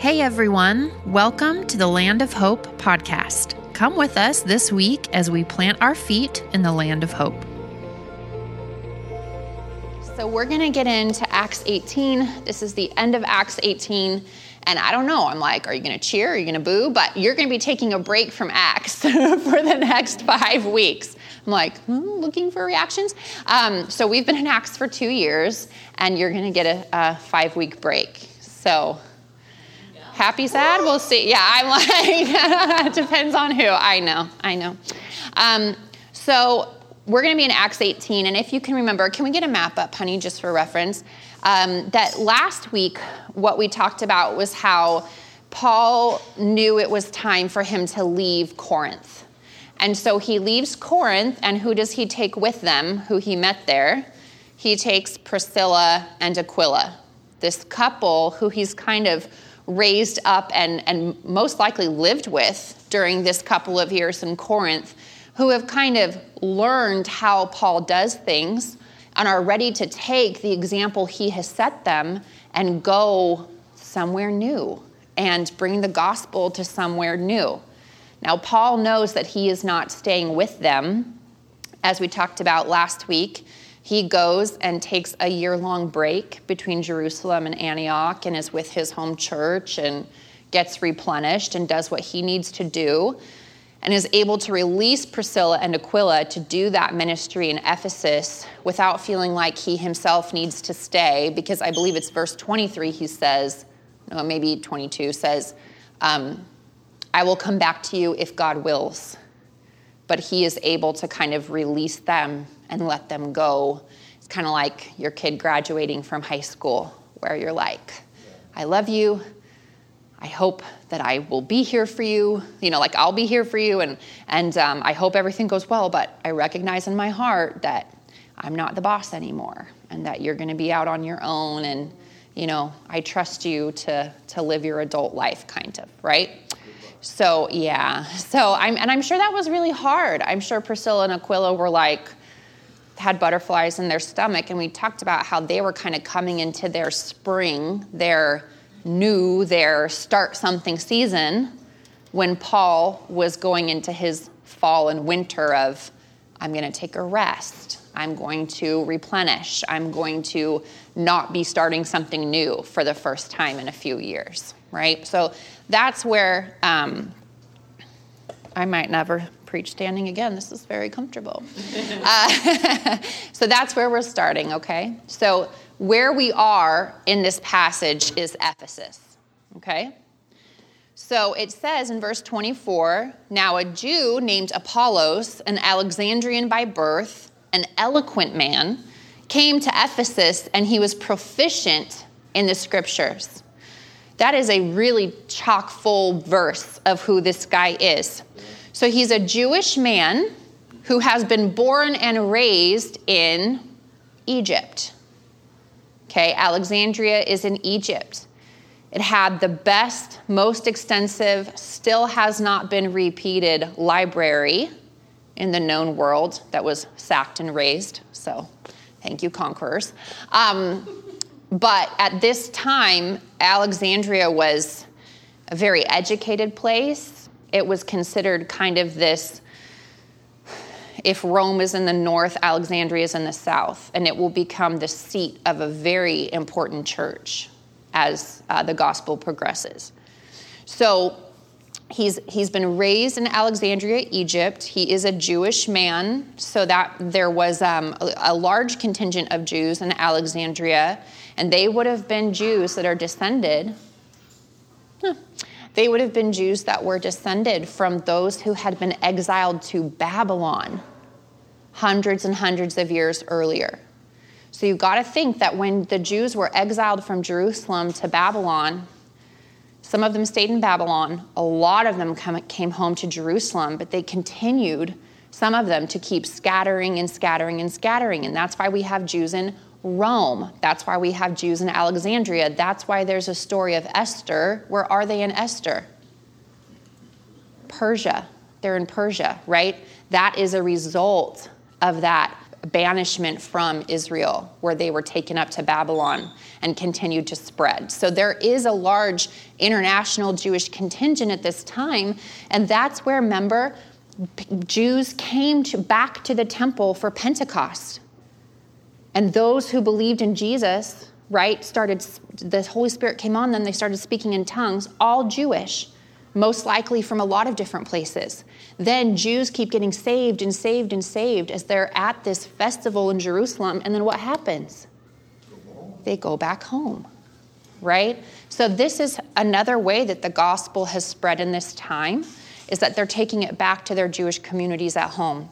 Hey everyone, welcome to the Land of Hope podcast. Come with us this week as we plant our feet in the land of hope. So, we're going to get into Acts 18. This is the end of Acts 18. And I don't know, I'm like, are you going to cheer? Are you going to boo? But you're going to be taking a break from Acts for the next five weeks. I'm like, hmm, looking for reactions. Um, so, we've been in Acts for two years, and you're going to get a, a five week break. So, Happy, sad? We'll see. Yeah, I'm like, depends on who. I know, I know. Um, so we're going to be in Acts 18, and if you can remember, can we get a map up, honey, just for reference? Um, that last week, what we talked about was how Paul knew it was time for him to leave Corinth. And so he leaves Corinth, and who does he take with them, who he met there? He takes Priscilla and Aquila, this couple who he's kind of raised up and, and most likely lived with during this couple of years in Corinth, who have kind of learned how Paul does things and are ready to take the example he has set them and go somewhere new and bring the gospel to somewhere new. Now, Paul knows that he is not staying with them, as we talked about last week. He goes and takes a year long break between Jerusalem and Antioch and is with his home church and gets replenished and does what he needs to do and is able to release Priscilla and Aquila to do that ministry in Ephesus without feeling like he himself needs to stay, because I believe it's verse 23 he says, no, maybe 22 says, um, I will come back to you if God wills. But he is able to kind of release them and let them go. It's kind of like your kid graduating from high school, where you're like, I love you. I hope that I will be here for you. You know, like I'll be here for you, and and um, I hope everything goes well. But I recognize in my heart that I'm not the boss anymore, and that you're going to be out on your own. And you know, I trust you to to live your adult life, kind of, right? So yeah, so I'm and I'm sure that was really hard. I'm sure Priscilla and Aquila were like, had butterflies in their stomach, and we talked about how they were kind of coming into their spring, their new, their start something season when Paul was going into his fall and winter of, I'm going to take a rest. I'm going to replenish. I'm going to not be starting something new for the first time in a few years, right? So that's where um, I might never preach standing again. This is very comfortable. uh, so that's where we're starting, okay? So where we are in this passage is Ephesus, okay? So it says in verse 24 Now a Jew named Apollos, an Alexandrian by birth, an eloquent man, came to Ephesus and he was proficient in the scriptures. That is a really chock full verse of who this guy is. So he's a Jewish man who has been born and raised in Egypt. Okay, Alexandria is in Egypt. It had the best, most extensive, still has not been repeated library in the known world that was sacked and razed. So, thank you, conquerors. Um, but at this time, Alexandria was a very educated place it was considered kind of this if Rome is in the north, Alexandria is in the south, and it will become the seat of a very important church as uh, the gospel progresses. So he's, he's been raised in Alexandria, Egypt. He is a Jewish man, so that there was um, a, a large contingent of Jews in Alexandria, and they would have been Jews that are descended. Huh they would have been Jews that were descended from those who had been exiled to Babylon hundreds and hundreds of years earlier. So you've got to think that when the Jews were exiled from Jerusalem to Babylon, some of them stayed in Babylon, a lot of them came home to Jerusalem, but they continued, some of them, to keep scattering and scattering and scattering. And that's why we have Jews in Rome. That's why we have Jews in Alexandria. That's why there's a story of Esther. Where are they in Esther? Persia. They're in Persia, right? That is a result of that banishment from Israel, where they were taken up to Babylon and continued to spread. So there is a large international Jewish contingent at this time, and that's where, remember, Jews came to, back to the temple for Pentecost. And those who believed in Jesus, right, started, the Holy Spirit came on them, they started speaking in tongues, all Jewish, most likely from a lot of different places. Then Jews keep getting saved and saved and saved as they're at this festival in Jerusalem. And then what happens? They go back home, right? So, this is another way that the gospel has spread in this time, is that they're taking it back to their Jewish communities at home.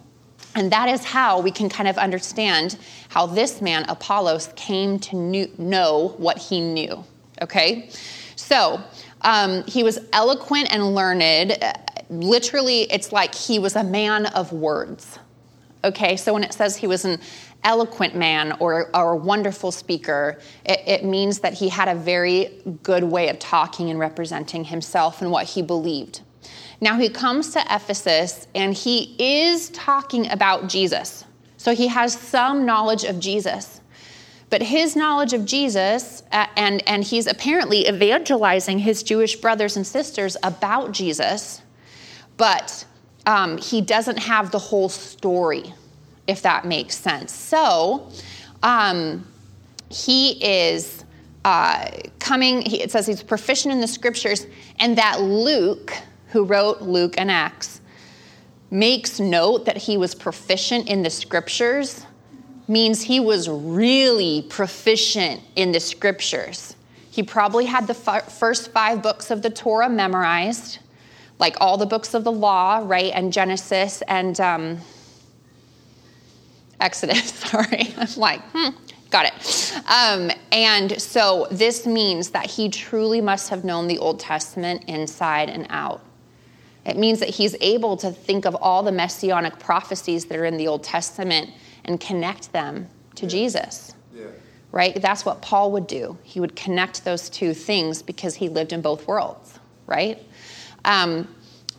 And that is how we can kind of understand how this man, Apollos, came to know what he knew. Okay? So, um, he was eloquent and learned. Literally, it's like he was a man of words. Okay, so when it says he was an eloquent man or, or a wonderful speaker, it, it means that he had a very good way of talking and representing himself and what he believed. Now he comes to Ephesus and he is talking about Jesus. So he has some knowledge of Jesus. But his knowledge of Jesus, uh, and, and he's apparently evangelizing his Jewish brothers and sisters about Jesus, but um, he doesn't have the whole story, if that makes sense. So um, he is uh, coming, he, it says he's proficient in the scriptures, and that Luke, who wrote Luke and Acts, makes note that he was proficient in the scriptures means he was really proficient in the scriptures. He probably had the first five books of the Torah memorized, like all the books of the law, right? And Genesis and um, Exodus, sorry. I'm like, hmm, got it. Um, and so this means that he truly must have known the Old Testament inside and out. It means that he's able to think of all the messianic prophecies that are in the Old Testament and connect them to yeah. Jesus. Yeah. Right? That's what Paul would do. He would connect those two things because he lived in both worlds, right? Um,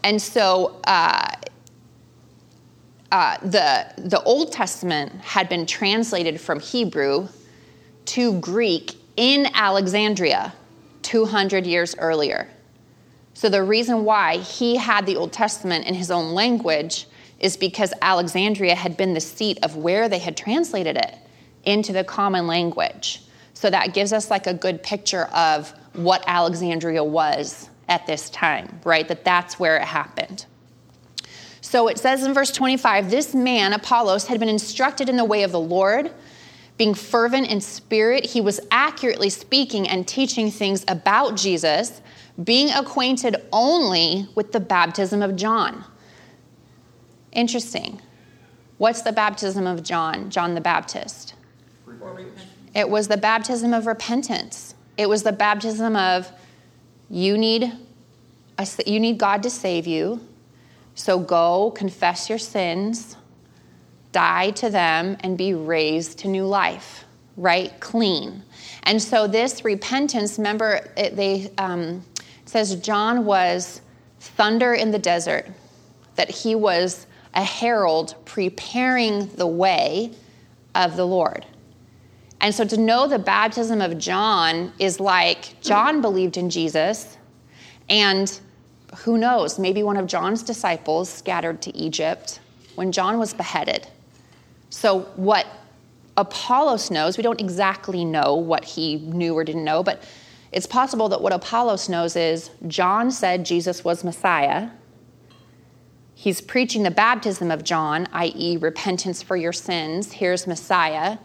and so uh, uh, the, the Old Testament had been translated from Hebrew to Greek in Alexandria 200 years earlier. So the reason why he had the Old Testament in his own language is because Alexandria had been the seat of where they had translated it into the common language. So that gives us like a good picture of what Alexandria was at this time, right? That that's where it happened. So it says in verse 25 this man, Apollos, had been instructed in the way of the Lord. Being fervent in spirit, he was accurately speaking and teaching things about Jesus, being acquainted only with the baptism of John. Interesting. What's the baptism of John, John the Baptist? It was the baptism of repentance. It was the baptism of you need a, you need God to save you. So go confess your sins, die to them and be raised to new life, right? Clean. And so this repentance, remember it, they um, says John was thunder in the desert, that he was a herald preparing the way of the Lord. And so to know the baptism of John is like John believed in Jesus, and who knows, maybe one of John's disciples scattered to Egypt when John was beheaded. So, what Apollos knows, we don't exactly know what he knew or didn't know, but it's possible that what Apollos knows is John said Jesus was Messiah, He's preaching the baptism of John, i.e., repentance for your sins. Here's Messiah,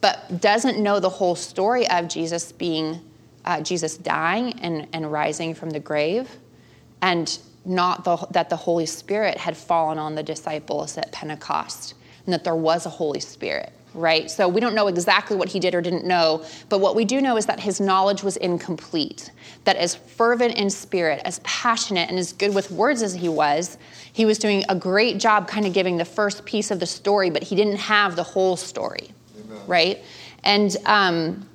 but doesn't know the whole story of Jesus being, uh, Jesus dying and, and rising from the grave, and not the, that the Holy Spirit had fallen on the disciples at Pentecost, and that there was a Holy Spirit right? So we don't know exactly what he did or didn't know, but what we do know is that his knowledge was incomplete. That as fervent in spirit, as passionate, and as good with words as he was, he was doing a great job kind of giving the first piece of the story, but he didn't have the whole story, Amen. right? And um,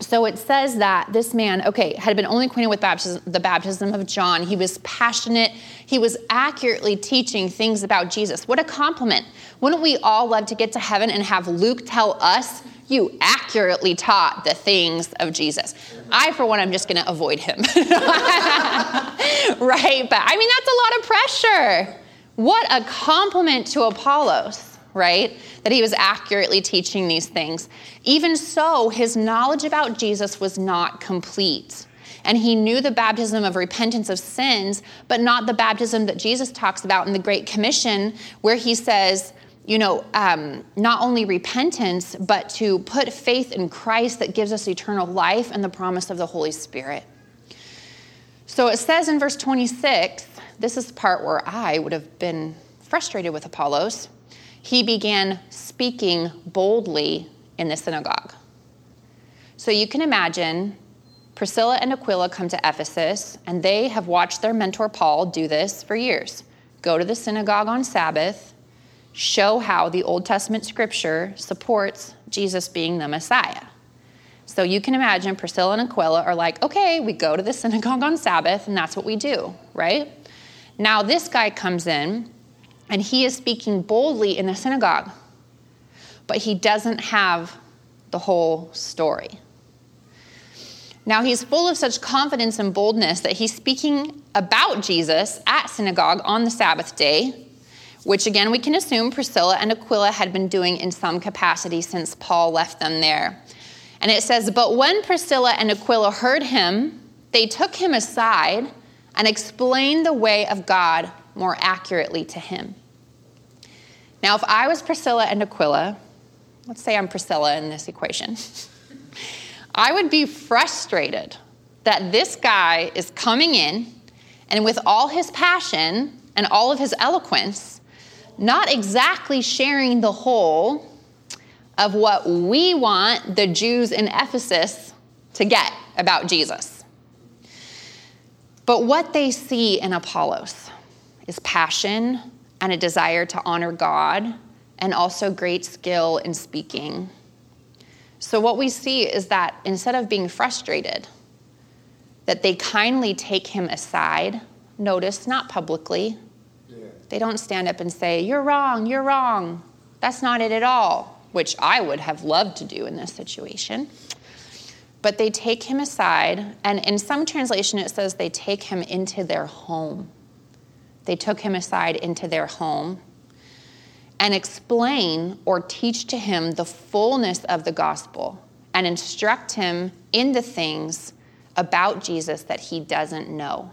so it says that this man, okay, had been only acquainted with baptism, the baptism of John. He was passionate. He was accurately teaching things about Jesus. What a compliment. Wouldn't we all love to get to heaven and have Luke tell us, you accurately taught the things of Jesus? I, for one, I'm just going to avoid him. right? But I mean, that's a lot of pressure. What a compliment to Apollos, right? That he was accurately teaching these things. Even so, his knowledge about Jesus was not complete and he knew the baptism of repentance of sins, but not the baptism that Jesus talks about in the Great Commission, where he says, you know, um, not only repentance, but to put faith in Christ that gives us eternal life and the promise of the Holy Spirit. So it says in verse 26, this is the part where I would have been frustrated with Apollos. He began speaking boldly in the synagogue. So you can imagine Priscilla and Aquila come to Ephesus, and they have watched their mentor Paul do this for years go to the synagogue on Sabbath, show how the Old Testament scripture supports Jesus being the Messiah. So you can imagine Priscilla and Aquila are like, okay, we go to the synagogue on Sabbath, and that's what we do, right? Now this guy comes in, and he is speaking boldly in the synagogue, but he doesn't have the whole story. Now he's full of such confidence and boldness that he's speaking about Jesus at synagogue on the Sabbath day, which again we can assume Priscilla and Aquila had been doing in some capacity since Paul left them there. And it says, But when Priscilla and Aquila heard him, they took him aside and explained the way of God more accurately to him. Now, if I was Priscilla and Aquila, let's say I'm Priscilla in this equation. I would be frustrated that this guy is coming in and with all his passion and all of his eloquence, not exactly sharing the whole of what we want the Jews in Ephesus to get about Jesus. But what they see in Apollos is passion and a desire to honor God and also great skill in speaking. So, what we see is that instead of being frustrated, that they kindly take him aside, notice, not publicly. They don't stand up and say, You're wrong, you're wrong. That's not it at all, which I would have loved to do in this situation. But they take him aside, and in some translation it says they take him into their home. They took him aside into their home and explain or teach to him the fullness of the gospel and instruct him in the things about Jesus that he doesn't know.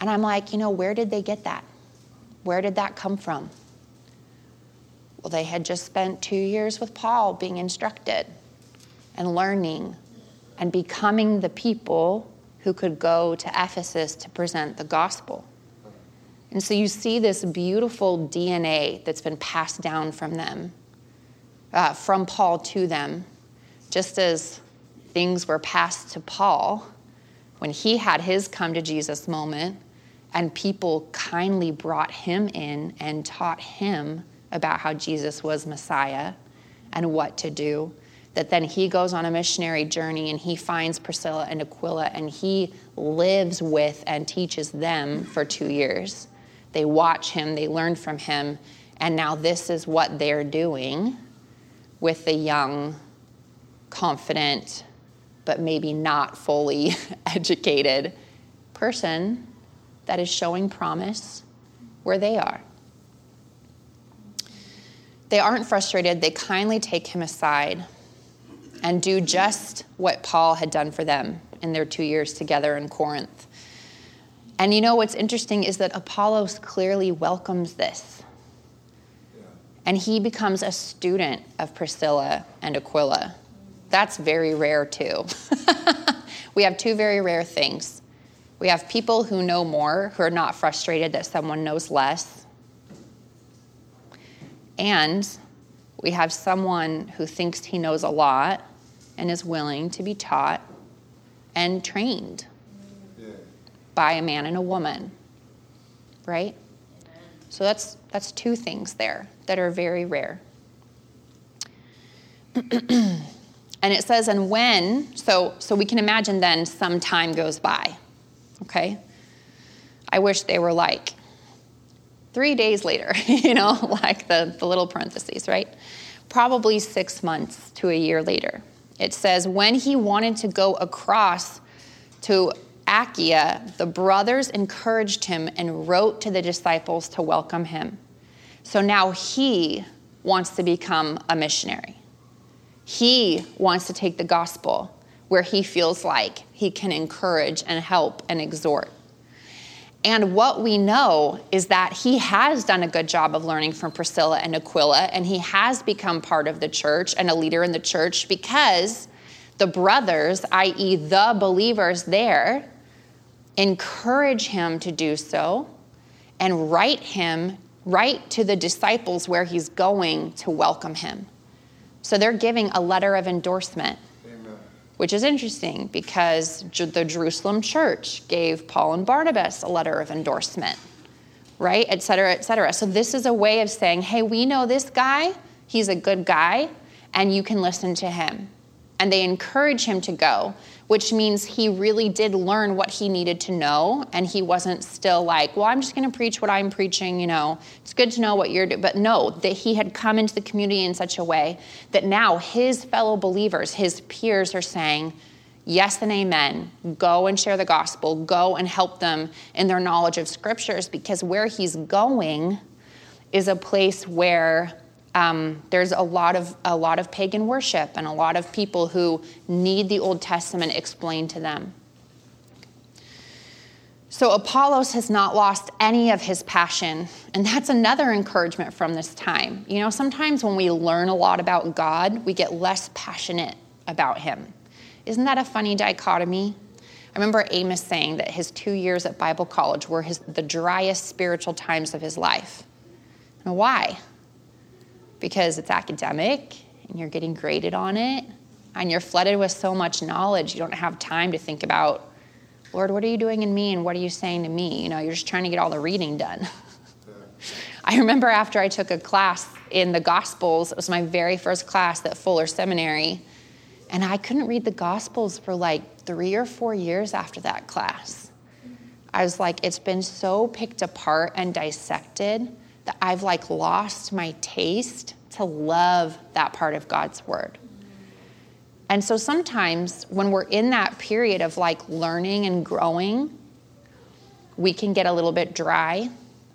And I'm like, you know, where did they get that? Where did that come from? Well, they had just spent two years with Paul being instructed and learning and becoming the people who could go to Ephesus to present the gospel. And so you see this beautiful DNA that's been passed down from them, uh, from Paul to them, just as things were passed to Paul when he had his come to Jesus moment, and people kindly brought him in and taught him about how Jesus was Messiah and what to do. That then he goes on a missionary journey and he finds Priscilla and Aquila and he lives with and teaches them for two years. They watch him, they learn from him, and now this is what they're doing with the young, confident, but maybe not fully educated person that is showing promise where they are. They aren't frustrated, they kindly take him aside and do just what Paul had done for them in their two years together in Corinth. And you know what's interesting is that Apollos clearly welcomes this. And he becomes a student of Priscilla and Aquila. That's very rare, too. we have two very rare things. We have people who know more, who are not frustrated that someone knows less. And we have someone who thinks he knows a lot and is willing to be taught and trained by a man and a woman. Right? So that's that's two things there that are very rare. and it says and when so so we can imagine then some time goes by. Okay? I wish they were like three days later, you know, like the, the little parentheses, right? Probably six months to a year later. It says, when he wanted to go across to Achaia, the brothers encouraged him and wrote to the disciples to welcome him. So now he wants to become a missionary. He wants to take the gospel where he feels like he can encourage and help and exhort. And what we know is that he has done a good job of learning from Priscilla and Aquila, and he has become part of the church and a leader in the church because the brothers, i.e., the believers there, encourage him to do so and write him, write to the disciples where he's going to welcome him. So they're giving a letter of endorsement which is interesting because the Jerusalem church gave Paul and Barnabas a letter of endorsement, right? Et cetera, et cetera. So this is a way of saying, hey, we know this guy, he's a good guy, and you can listen to him. And they encourage him to go which means he really did learn what he needed to know and he wasn't still like well i'm just going to preach what i'm preaching you know it's good to know what you're doing but no that he had come into the community in such a way that now his fellow believers his peers are saying yes and amen. Go and share the gospel. Go and help them in their knowledge of scriptures because where he's going is a place where um, there's a lot of a lot of pagan worship and a lot of people who need the Old Testament explained to them. So Apollos has not lost any of his passion, and that's another encouragement from this time. You know, sometimes when we learn a lot about God, we get less passionate about him. Isn't that a funny dichotomy? I remember Amos saying that his two years at Bible college were his, the driest spiritual times of his life. And why? Because it's academic and you're getting graded on it and you're flooded with so much knowledge you don't have time to think about lord what are you doing in me and what are you saying to me? You know you're just trying to get all the reading done. I remember after i took a class in the gospels it was my very first class at fuller seminary and i couldn't read the gospels for like three or four years after that class. I was like it's been so picked apart and dissected that I've like lost my taste to love that part of God's word. And so sometimes when we're in that period of like learning and growing, we can get a little bit dry.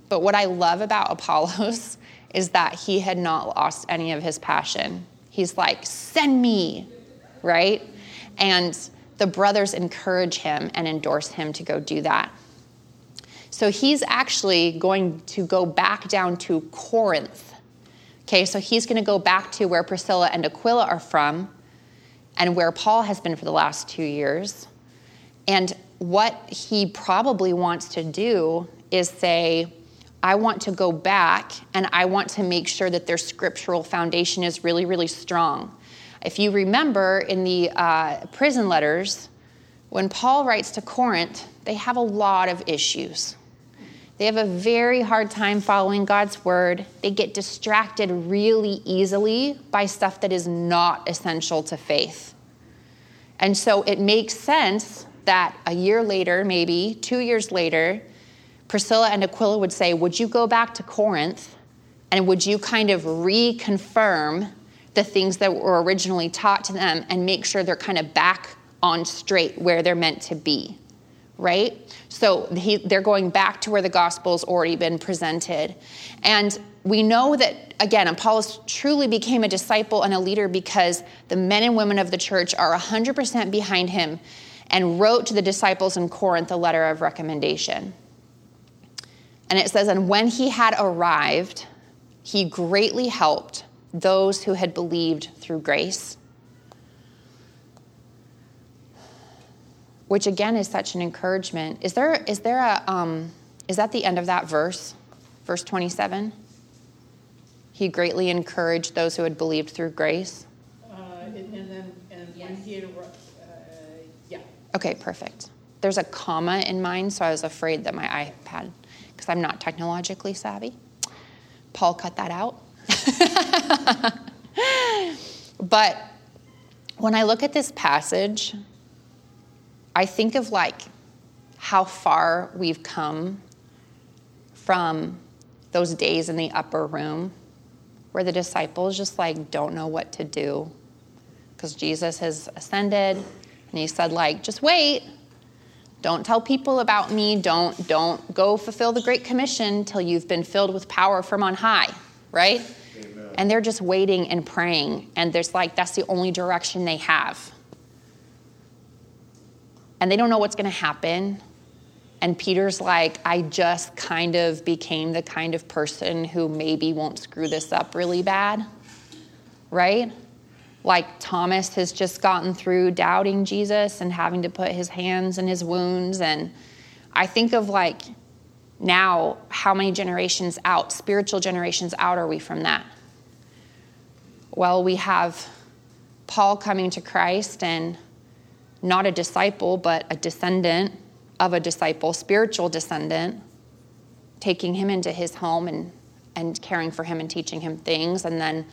But what I love about Apollos is that he had not lost any of his passion. He's like, send me, right? And the brothers encourage him and endorse him to go do that. So he's actually going to go back down to Corinth. Okay, so he's going to go back to where Priscilla and Aquila are from and where Paul has been for the last two years. And what he probably wants to do is say, I want to go back and I want to make sure that their scriptural foundation is really, really strong. If you remember in the uh, prison letters, when Paul writes to Corinth, they have a lot of issues. They have a very hard time following God's word. They get distracted really easily by stuff that is not essential to faith. And so it makes sense that a year later, maybe two years later, Priscilla and Aquila would say, Would you go back to Corinth and would you kind of reconfirm the things that were originally taught to them and make sure they're kind of back on straight where they're meant to be? Right? So he, they're going back to where the gospel's already been presented. And we know that, again, Apollos truly became a disciple and a leader because the men and women of the church are 100% behind him and wrote to the disciples in Corinth a letter of recommendation. And it says, And when he had arrived, he greatly helped those who had believed through grace. Which again is such an encouragement. Is there is there a um, is that the end of that verse, verse twenty seven? He greatly encouraged those who had believed through grace. Uh, and, and, then and yes. when he had, uh, yeah. Okay, perfect. There's a comma in mine, so I was afraid that my iPad, because I'm not technologically savvy. Paul cut that out. but when I look at this passage, I think of like how far we've come from those days in the upper room where the disciples just like don't know what to do. Because Jesus has ascended and he said like just wait. Don't tell people about me. Don't don't go fulfill the great commission till you've been filled with power from on high right? Amen. and they're just waiting and praying. And there's like that's the only direction they have and they don't know what's going to happen and Peter's like, I just kind of became the kind of person who maybe won't screw this up really bad, right? Like Thomas has just gotten through doubting Jesus and having to put his hands in his wounds. And I think of like now, how many generations out, spiritual generations out, are we from that? Well, we have Paul coming to Christ and not a disciple, but a descendant of a disciple, spiritual descendant, taking him into his home and, and caring for him and teaching him things. And then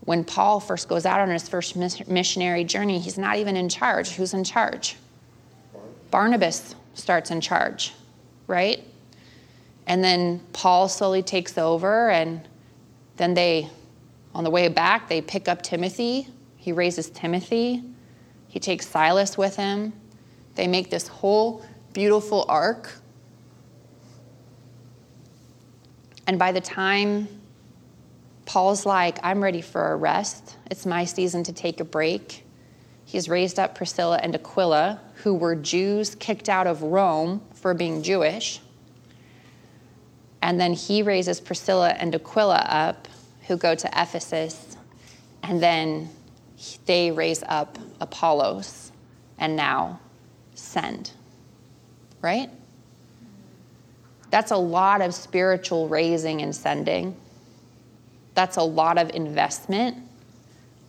when Paul first goes out on his first missionary journey, he's not even in charge. Who's in charge? Barnabas starts in charge, right? And then Paul slowly takes over, and then they, on the way back, they pick up Timothy. He raises Timothy. He takes Silas with him. They make this whole beautiful arc. And by the time Paul's like, I'm ready for a rest, it's my season to take a break. He's raised up Priscilla and Aquila, who were Jews kicked out of Rome for being Jewish. And then he raises Priscilla and Aquila up, who go to Ephesus. And then they raise up Apollos and now send right? That's a lot of spiritual raising and sending. That's a lot of investment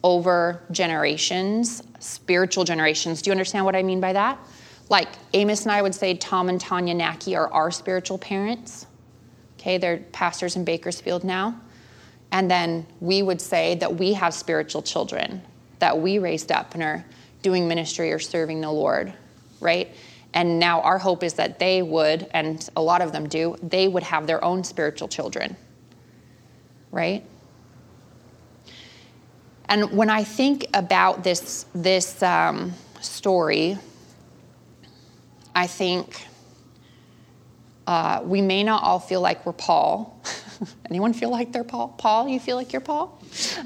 over generations, spiritual generations. Do you understand what I mean by that? Like Amos and I would say Tom and Tanya Naki are our spiritual parents. Okay, they're pastors in Bakersfield now. And then we would say that we have spiritual children that we raised up and are doing ministry or serving the Lord, right? And now our hope is that they would, and a lot of them do, they would have their own spiritual children. Right? And when I think about this, this um, story, I think uh, we may not all feel like we're Paul. Anyone feel like they're Paul? Paul, you feel like you're Paul?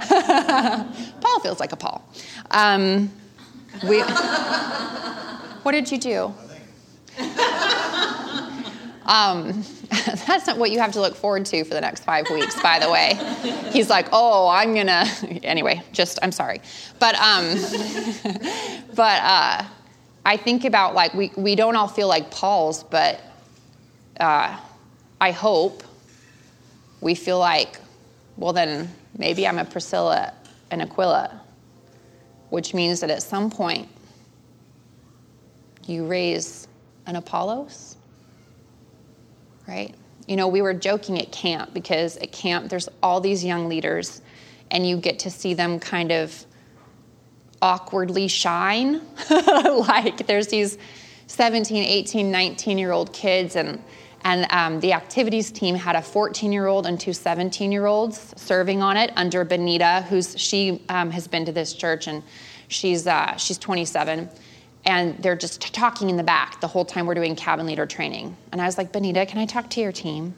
Paul feels like a Paul. Um, we, what did you do? Um, that's not what you have to look forward to for the next five weeks, by the way. He's like, oh, I'm gonna. Anyway, just I'm sorry, but um, but uh, I think about like we we don't all feel like Paul's, but uh, I hope we feel like, well, then maybe I'm a Priscilla and Aquila, which means that at some point you raise an Apollos right? You know, we were joking at camp because at camp there's all these young leaders and you get to see them kind of awkwardly shine. like there's these 17, 18, 19 year old kids and and um, the activities team had a 14 year old and two 17 year olds serving on it under Benita, who's she um, has been to this church and she's uh, she's 27 and they're just talking in the back the whole time we're doing cabin leader training. And I was like, Benita, can I talk to your team?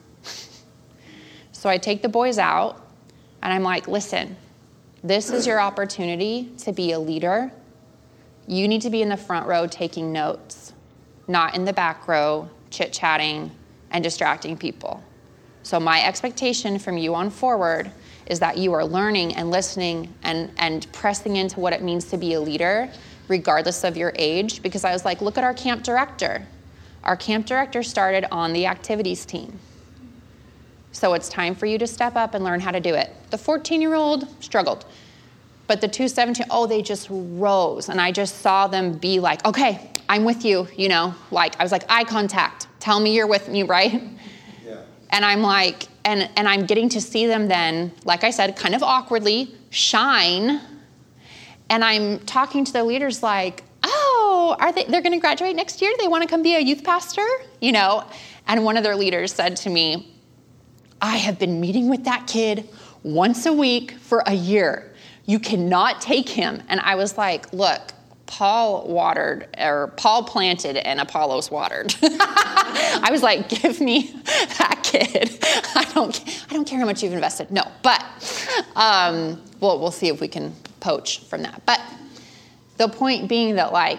so I take the boys out and I'm like, listen, this is your opportunity to be a leader. You need to be in the front row taking notes, not in the back row chit chatting and distracting people. So, my expectation from you on forward is that you are learning and listening and, and pressing into what it means to be a leader regardless of your age, because I was like, look at our camp director. Our camp director started on the activities team. So it's time for you to step up and learn how to do it. The 14 year old struggled, but the two 17, oh, they just rose. And I just saw them be like, okay, I'm with you, you know, like I was like, eye contact, tell me you're with me, right? Yeah. And I'm like, and, and I'm getting to see them then, like I said, kind of awkwardly shine and I'm talking to the leaders like, oh, are they, they're going to graduate next year? They want to come be a youth pastor? You know? And one of their leaders said to me, I have been meeting with that kid once a week for a year. You cannot take him. And I was like, Look, Paul watered, or Paul planted and Apollos watered. I was like, give me that kid. I don't, I don't care how much you've invested. No, but um, well, we'll see if we can poach from that. But the point being that, like,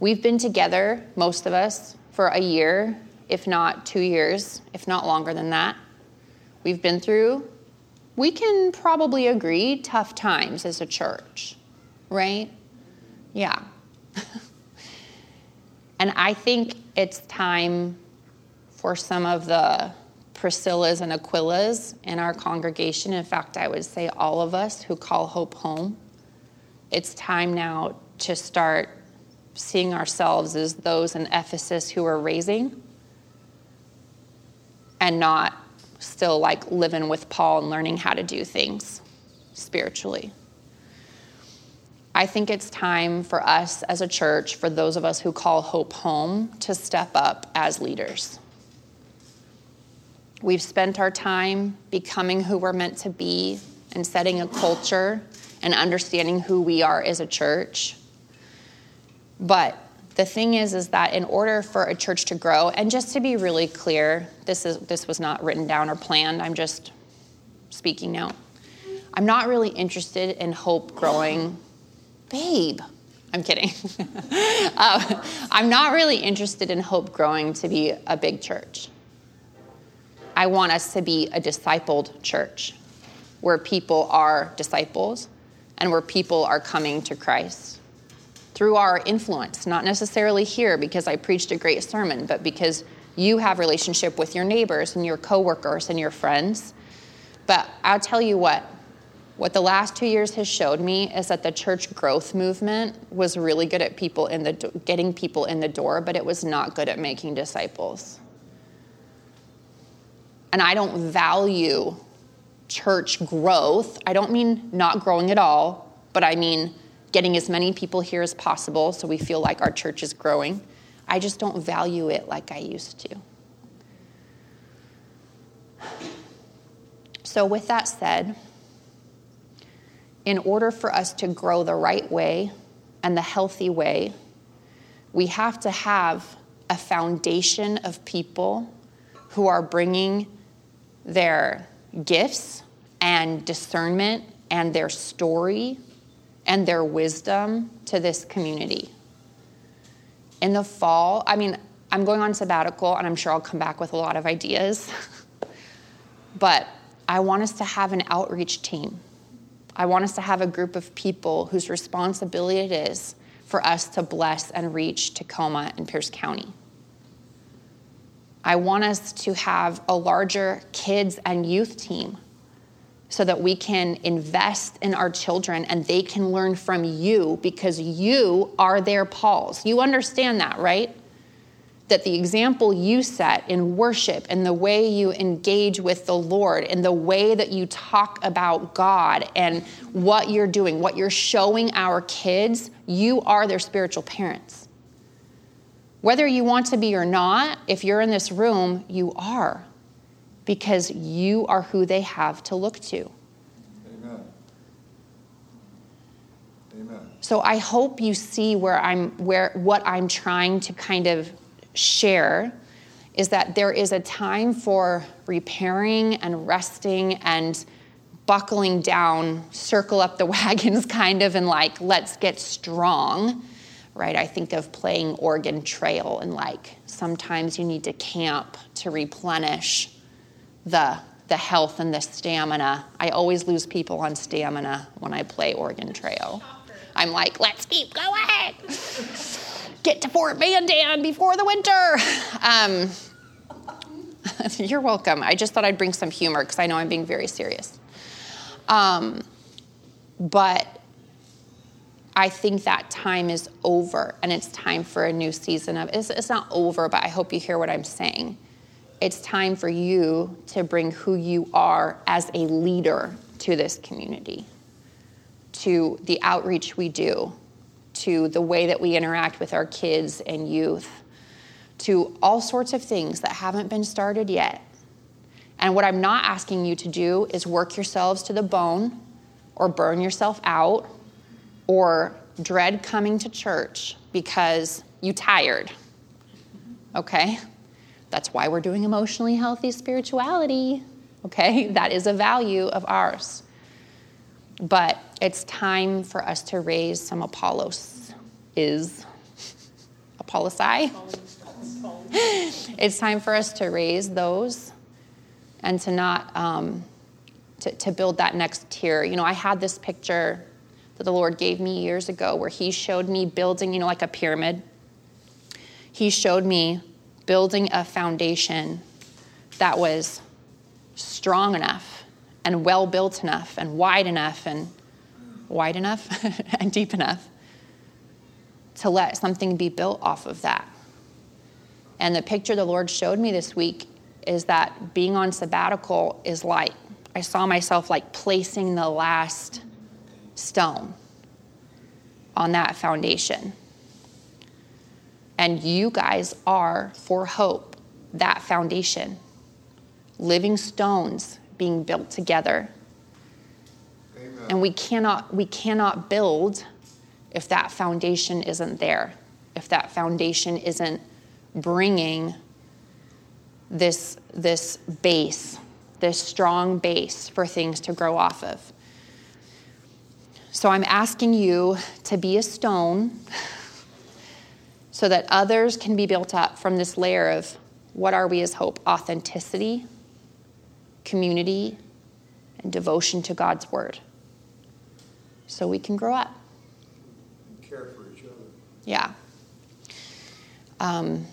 we've been together, most of us, for a year, if not two years, if not longer than that. We've been through we can probably agree tough times as a church, right? Yeah. and I think it's time for some of the Priscillas and Aquilas in our congregation. In fact, I would say all of us who call hope home. It's time now to start seeing ourselves as those in Ephesus who are raising and not still like living with Paul and learning how to do things spiritually. I think it's time for us as a church, for those of us who call hope home, to step up as leaders. We've spent our time becoming who we're meant to be and setting a culture and understanding who we are as a church. But the thing is is that in order for a church to grow and just to be really clear this is this was not written down or planned i'm just speaking now. I'm not really interested in hope growing. Babe i'm kidding. Uh, i'm not really interested in hope growing to be a big church. I want us to be a discipled church where people are disciples and where people are coming to christ through our influence, not necessarily here because I preached a great sermon, but because you have relationship with your neighbors and your coworkers and your friends. But I'll tell you what, what the last two years has showed me is that the church growth movement was really good at people in the getting people in the door, but it was not good at making disciples. And I don't value church growth. I don't mean not growing at all, but I mean getting as many people here as possible so we feel like our church is growing. I just don't value it like I used to. So, with that said, in order for us to grow the right way and the healthy way, we have to have a foundation of people who are bringing their gifts and discernment and their story and their wisdom to this community. In the fall, I mean, I'm going on sabbatical and I'm sure I'll come back with a lot of ideas. but I want us to have an outreach team. I want us to have a group of people whose responsibility it is for us to bless and reach Tacoma and Pierce County. I want us to have a larger kids and youth team so that we can invest in our children and they can learn from you because you are their Pauls. You understand that, right? That the example you set in worship and the way you engage with the Lord and the way that you talk about God and what you're doing, what you're showing our kids, you are their spiritual parents. Whether you want to be or not, if you're in this room, you are because you are who they have to look to. Amen. Amen. So I hope you see where I'm where what I'm trying to kind of share is that there is a time for repairing and resting and buckling down, circle up the wagons kind of and like let's get strong. Right? I think of playing Oregon Trail and like sometimes you need to camp to replenish the, the health and the stamina. I always lose people on stamina when I play Oregon Trail. I'm like, let's keep going. Get to Fort Mandan before the winter. Um, you're welcome. I just thought I'd bring some humor because I know I'm being very serious. Um, but I think that time is over and it's time for a new season of it's, it's not over, but I hope you hear what I'm saying it's time for you to bring who you are as a leader to this community, to the outreach we do, to the way that we interact with our kids and youth, to all sorts of things that haven't been started yet. And what I'm not asking you to do is work yourselves to the bone or burn yourself out or dread coming to church because you tired. Okay? That's why we're doing emotionally healthy spirituality. Okay? That is a value of ours. But it's time for us to raise some Apollos. Is Apollosi? it's time for us to raise those and to not um, to, to build that next tier. You know, I had this picture that the Lord gave me years ago where He showed me building, you know, like a pyramid. He showed me building a foundation that was strong enough and well built enough and wide enough and wide enough and deep enough to let something be built off of that. And the picture the Lord showed me this week is that being on sabbatical is like, I saw myself like placing the last stone on that foundation. And you guys are, for hope, that foundation. Living stones being built together. Amen. And we cannot, we cannot build if that foundation isn't there, if that foundation isn't bringing this, this base, this strong base for things to grow off of. So I'm asking you to be a stone so that others can be built up from this layer of what are we as hope? Authenticity, community, and devotion to God's word. So we can grow up. And care for each other. Yeah. Um,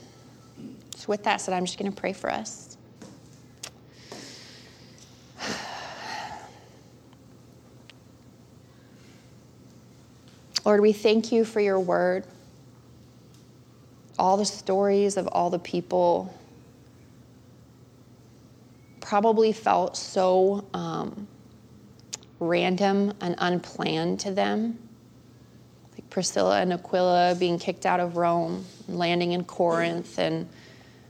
so, with that said, I'm just going to pray for us. Lord, we thank you for your word, all the stories of all the people probably felt so um, random and unplanned to them. Like Priscilla and Aquila being kicked out of Rome, landing in Corinth, and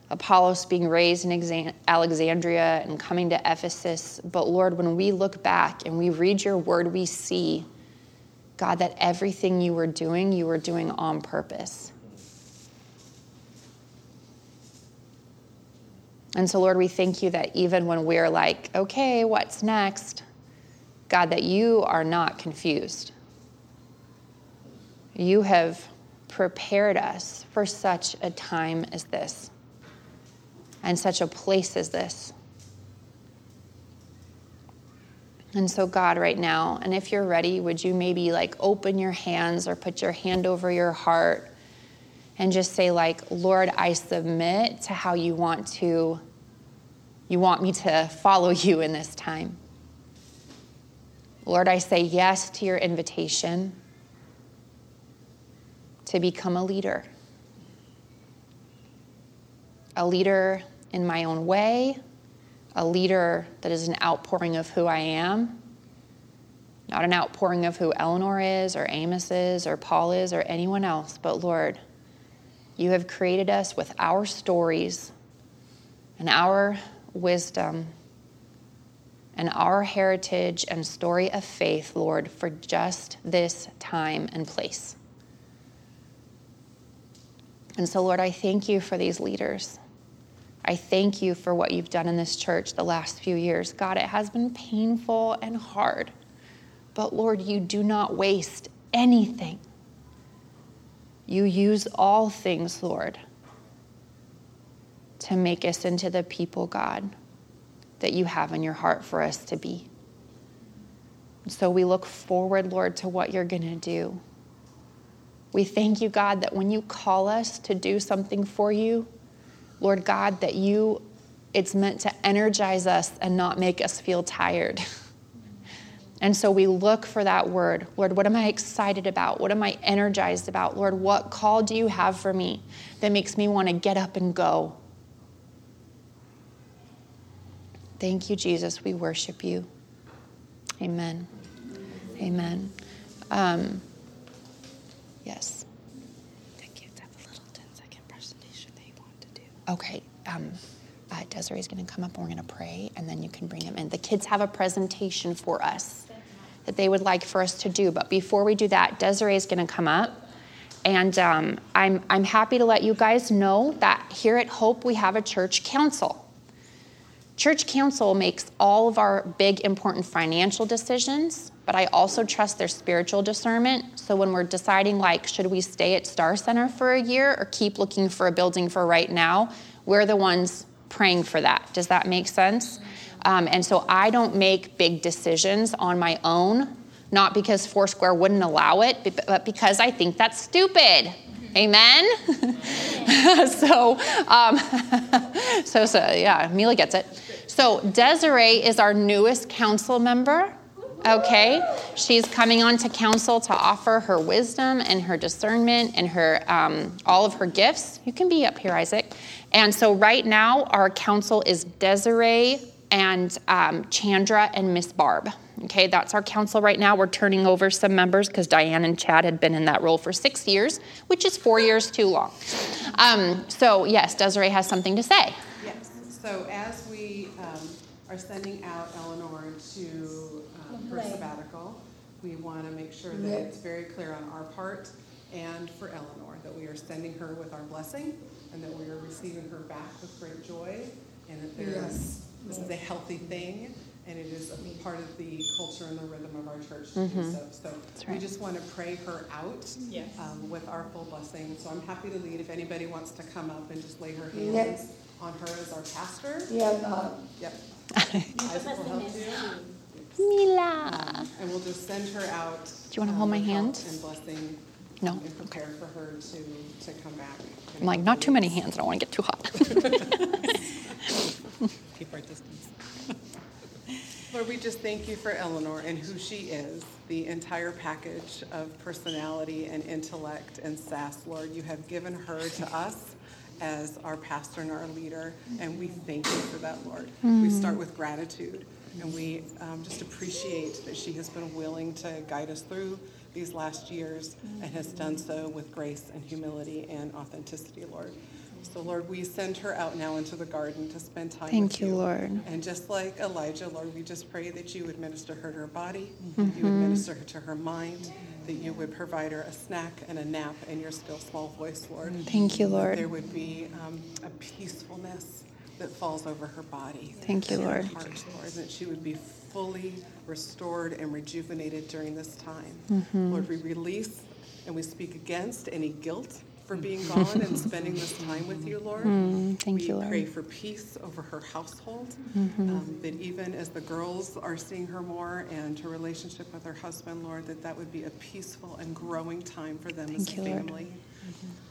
Apollos being raised in Alexandria and coming to Ephesus. But Lord, when we look back and we read your word, we see, God, that everything you were doing, you were doing on purpose. And so, Lord, we thank you that even when we're like, okay, what's next? God, that you are not confused. You have prepared us for such a time as this and such a place as this. And so, God, right now, and if you're ready, would you maybe like open your hands or put your hand over your heart and just say, like, Lord, I submit to how you want to, you want me to follow you in this time. Lord, I say yes to your invitation to become a leader. A leader in my own way, a leader that is an outpouring of who I am, not an outpouring of who Eleanor is, or Amos is, or Paul is, or anyone else, but Lord, you have created us with our stories and our wisdom and our heritage and story of faith, Lord, for just this time and place. And so, Lord, I thank you for these leaders. I thank you for what you've done in this church the last few years. God, it has been painful and hard, but Lord, you do not waste anything. You use all things, Lord, to make us into the people, God, that you have in your heart for us to be. So we look forward, Lord, to what you're going to do. We thank you, God, that when you call us to do something for you, Lord God, that you, it's meant to energize us and not make us feel tired. And so we look for that word. Lord, what am I excited about? What am I energized about? Lord, what call do you have for me that makes me want to get up and go? Thank you, Jesus. We worship you. Amen. Amen. Um, yes. The kids have a little 10 second presentation they want to do. Okay. Um, uh, Desiree's going to come up and we're going to pray, and then you can bring them in. The kids have a presentation for us that they would like for us to do. But before we do that, Desiree is going to come up. And um, I'm, I'm happy to let you guys know that here at Hope we have a church council. Church council makes all of our big, important financial decisions, but I also trust their spiritual discernment. So when we're deciding, like, should we stay at Star Center for a year or keep looking for a building for right now, we're the ones praying for that. Does that make sense? Um, and so I don't make big decisions on my own, not because Foursquare wouldn't allow it, but because I think that's stupid. Amen. so, um, so, so yeah, Mila gets it. So Desiree is our newest council member. Okay, she's coming on to council to offer her wisdom and her discernment and her um, all of her gifts. You can be up here, Isaac. And so right now our council is Desiree and um, Chandra and Miss Barb. Okay, that's our council right now. We're turning over some members because Diane and Chad had been in that role for six years, which is four years too long. Um, so yes, Desiree has something to say. Yes, so as we um, are sending out Eleanor to um, her sabbatical, we want to make sure that it's very clear on our part and for Eleanor that we are sending her with our blessing and that we are receiving her back with great joy and that there is, this is a healthy thing and it is part of the culture and the rhythm of our church to do so. So we just want to pray her out Yes. um, with our full blessing. So I'm happy to lead if anybody wants to come up and just lay her hands on her as our pastor. Yeah, uh, Yep. Isaac will help you. Mila. And we'll just send her out. Do you wanna um, hold my hand? And blessing. No. And prepare for her to, to come back. I'm like, not too many hands. I don't want to get too hot. Keep our distance. Lord, we just thank you for Eleanor and who she is, the entire package of personality and intellect and sass, Lord. You have given her to us as our pastor and our leader, and we thank you for that, Lord. We start with gratitude, and we um, just appreciate that she has been willing to guide us through these last years and has done so with grace and humility and authenticity, Lord. So, Lord, we send her out now into the garden to spend time Thank with you, Lord. and just like Elijah, Lord, we just pray that you would minister her to her body, Mm-hmm. you would minister her to her mind, that you would provide her a snack and a nap in your still small voice, Lord. Thank you, That Lord. there would be um, a peacefulness that falls over her body. Thank you, Lord. Heart, Lord, that she would be fully restored and rejuvenated during this time. Mm-hmm. Lord, we release and we speak against any guilt for being gone and spending this time with you, Lord. Mm, thank we you, Lord. We pray for peace over her household. Mm-hmm. Um, that even as the girls are seeing her more and her relationship with her husband, Lord, that that would be a peaceful and growing time for them as Thank a you, Lord. family.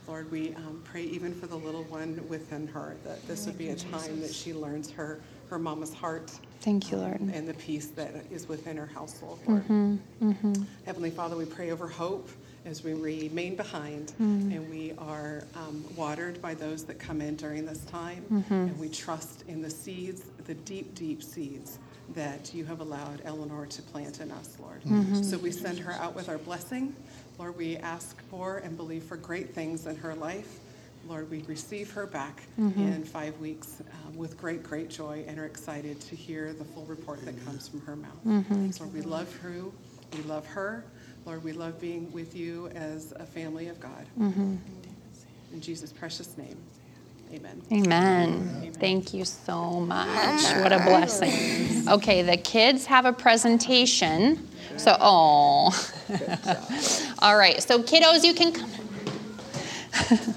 Lord, we um, pray even for the little one within her, that this would be a time that she learns her, her mama's heart Thank you, Lord. and the peace that is within her household, Lord. Mm-hmm. Heavenly Father, we pray over hope as we remain behind Mm. and we are um, watered by those that come in during this time. Mm-hmm. And we trust in the seeds, the deep, deep seeds that you have allowed Eleanor to plant in us, Lord. Mm-hmm. So we send her out with our blessing. Lord, we ask for and believe for great things in her life. Lord, we receive her back Mm-hmm. in five weeks um, with great, great joy and are excited to hear the full report that comes from her mouth. Mm-hmm. Lord, we love her. We love her. Lord, we love being with you as a family of God. Mm-hmm. In Jesus' precious name, amen. Amen. Thank you so much. What a blessing. Okay, the kids have a presentation. So, oh. All right, so kiddos, you can come.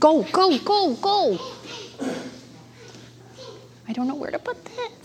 go, go, go, go. I don't know where to put this.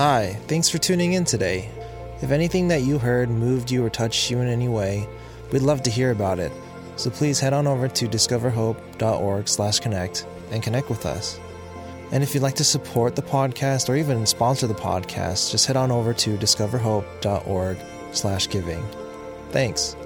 Hi, thanks for tuning in today. If anything that you heard moved you or touched you in any way, we'd love to hear about it. So please head on over to discoverhope.org/connect and connect with us. And if you'd like to support the podcast or even sponsor the podcast, just head on over to discoverhope.org/giving. Thanks.